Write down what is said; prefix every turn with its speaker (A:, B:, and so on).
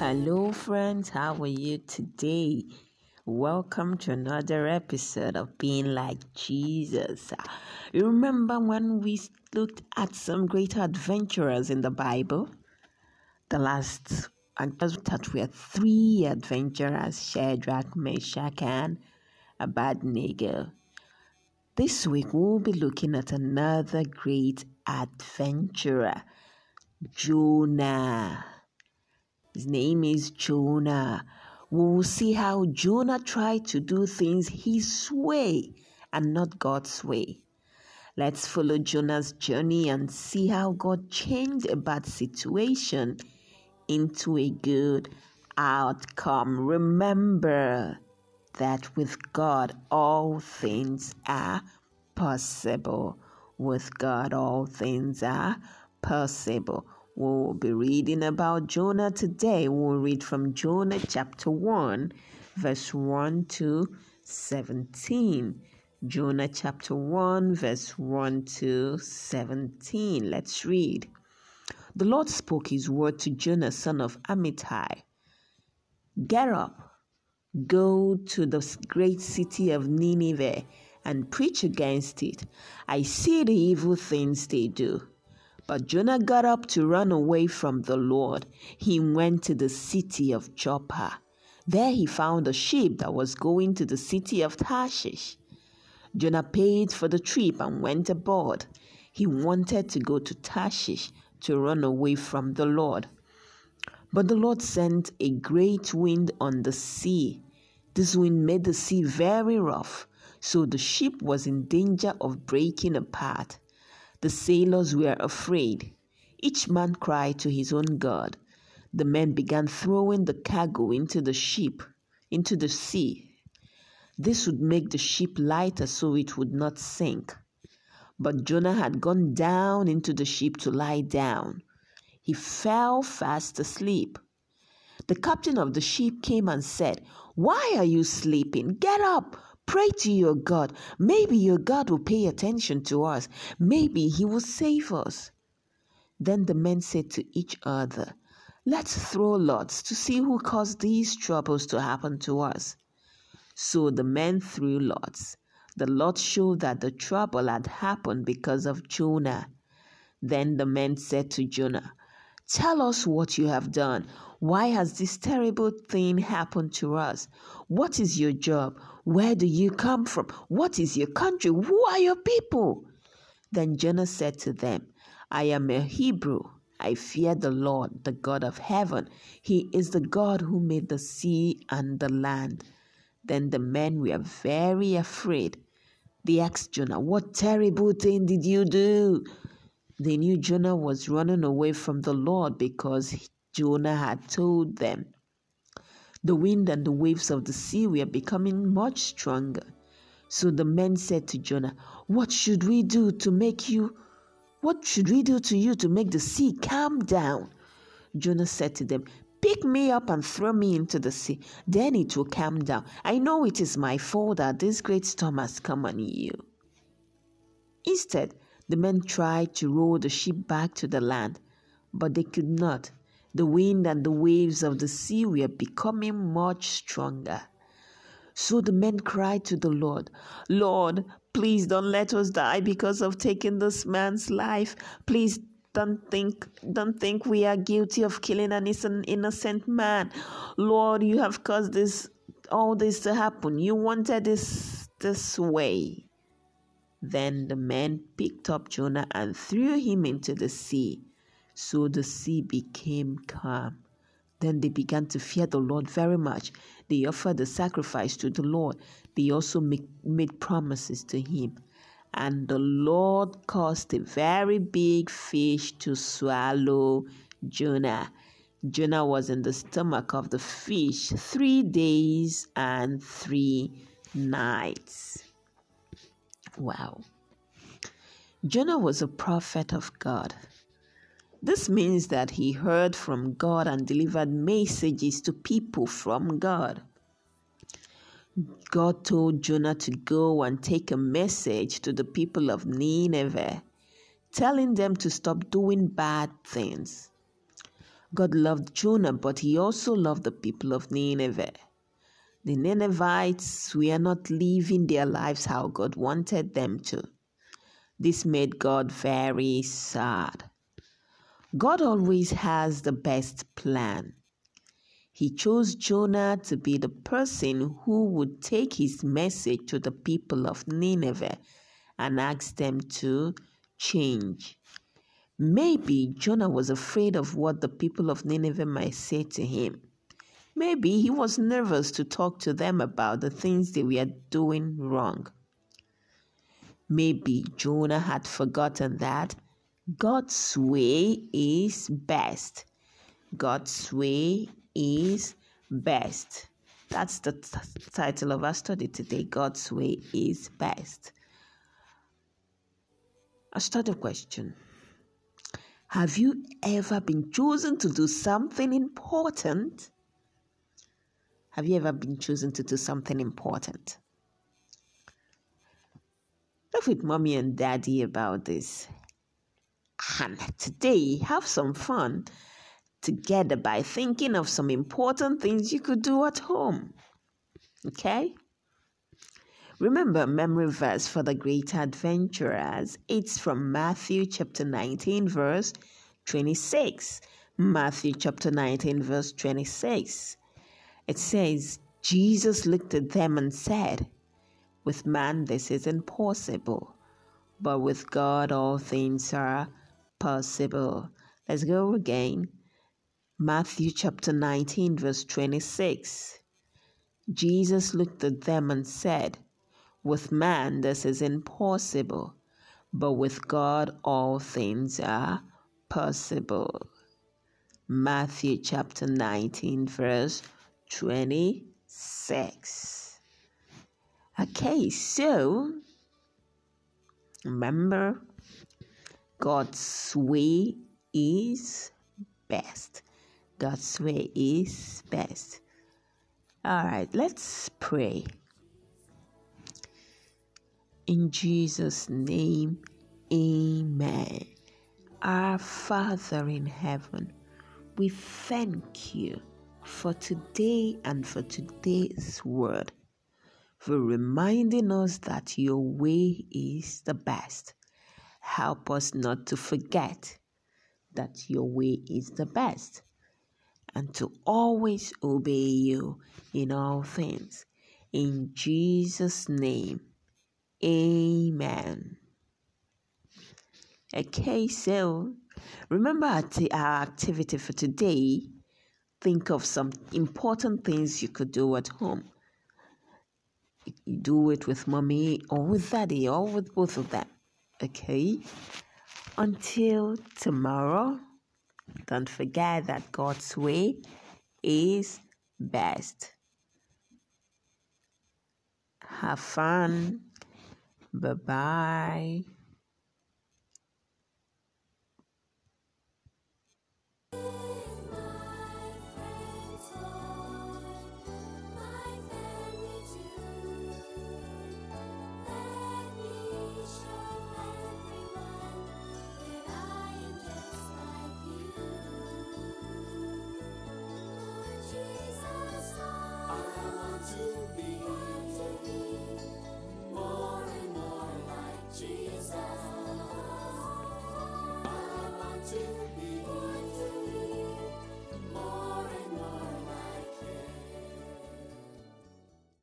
A: Hello, friends. How are you today? Welcome to another episode of Being Like Jesus. You remember when we looked at some great adventurers in the Bible? The last and that had three adventurers Shadrach, Meshach, and Abednego. This week we'll be looking at another great adventurer, Jonah. His name is Jonah. We will see how Jonah tried to do things his way and not God's way. Let's follow Jonah's journey and see how God changed a bad situation into a good outcome. Remember that with God, all things are possible. With God, all things are possible. We'll be reading about Jonah today. We'll read from Jonah chapter 1, verse 1 to 17. Jonah chapter 1, verse 1 to 17. Let's read. The Lord spoke his word to Jonah, son of Amittai Get up, go to the great city of Nineveh and preach against it. I see the evil things they do. But Jonah got up to run away from the Lord. He went to the city of Joppa. There he found a ship that was going to the city of Tarshish. Jonah paid for the trip and went aboard. He wanted to go to Tarshish to run away from the Lord. But the Lord sent a great wind on the sea. This wind made the sea very rough, so the ship was in danger of breaking apart. The sailors were afraid. Each man cried to his own God. The men began throwing the cargo into the ship, into the sea. This would make the ship lighter so it would not sink. But Jonah had gone down into the ship to lie down. He fell fast asleep. The captain of the ship came and said, Why are you sleeping? Get up! Pray to your God. Maybe your God will pay attention to us. Maybe he will save us. Then the men said to each other, Let's throw lots to see who caused these troubles to happen to us. So the men threw lots. The lot showed that the trouble had happened because of Jonah. Then the men said to Jonah, Tell us what you have done. Why has this terrible thing happened to us? What is your job? Where do you come from? What is your country? Who are your people? Then Jonah said to them, I am a Hebrew. I fear the Lord, the God of heaven. He is the God who made the sea and the land. Then the men were very afraid. They asked Jonah, What terrible thing did you do? They knew Jonah was running away from the Lord because Jonah had told them. The wind and the waves of the sea were becoming much stronger. So the men said to Jonah, What should we do to make you? What should we do to you to make the sea calm down? Jonah said to them, Pick me up and throw me into the sea. Then it will calm down. I know it is my fault that this great storm has come on you. Instead, the men tried to row the ship back to the land, but they could not. The wind and the waves of the sea were becoming much stronger. So the men cried to the Lord, Lord, please don't let us die because of taking this man's life. Please don't think don't think we are guilty of killing an innocent man. Lord, you have caused this all this to happen. You wanted this this way. Then the men picked up Jonah and threw him into the sea. So the sea became calm. Then they began to fear the Lord very much. They offered a sacrifice to the Lord. They also make, made promises to him. And the Lord caused a very big fish to swallow Jonah. Jonah was in the stomach of the fish three days and three nights. Wow. Jonah was a prophet of God. This means that he heard from God and delivered messages to people from God. God told Jonah to go and take a message to the people of Nineveh, telling them to stop doing bad things. God loved Jonah, but he also loved the people of Nineveh. The Ninevites were not living their lives how God wanted them to. This made God very sad. God always has the best plan. He chose Jonah to be the person who would take his message to the people of Nineveh and ask them to change. Maybe Jonah was afraid of what the people of Nineveh might say to him. Maybe he was nervous to talk to them about the things they were doing wrong. Maybe Jonah had forgotten that God's way is best. God's way is best. That's the t- title of our study today. God's way is best. A study question Have you ever been chosen to do something important? Have you ever been chosen to do something important? Talk with mommy and daddy about this. And today, have some fun together by thinking of some important things you could do at home. Okay? Remember memory verse for the great adventurers. It's from Matthew chapter 19 verse 26. Matthew chapter 19 verse 26. It says, Jesus looked at them and said, With man this is impossible, but with God all things are possible. Let's go again. Matthew chapter 19, verse 26. Jesus looked at them and said, With man this is impossible, but with God all things are possible. Matthew chapter 19, verse 26. Okay, so remember, God's way is best. God's way is best. All right, let's pray. In Jesus' name, amen. Our Father in heaven, we thank you for today and for today's word, for reminding us that your way is the best. Help us not to forget that your way is the best and to always obey you in all things. In Jesus' name, amen. Okay, so remember our activity for today. Think of some important things you could do at home. You do it with mommy or with daddy or with both of them. Okay? Until tomorrow. Don't forget that God's way is best. Have fun. Bye bye.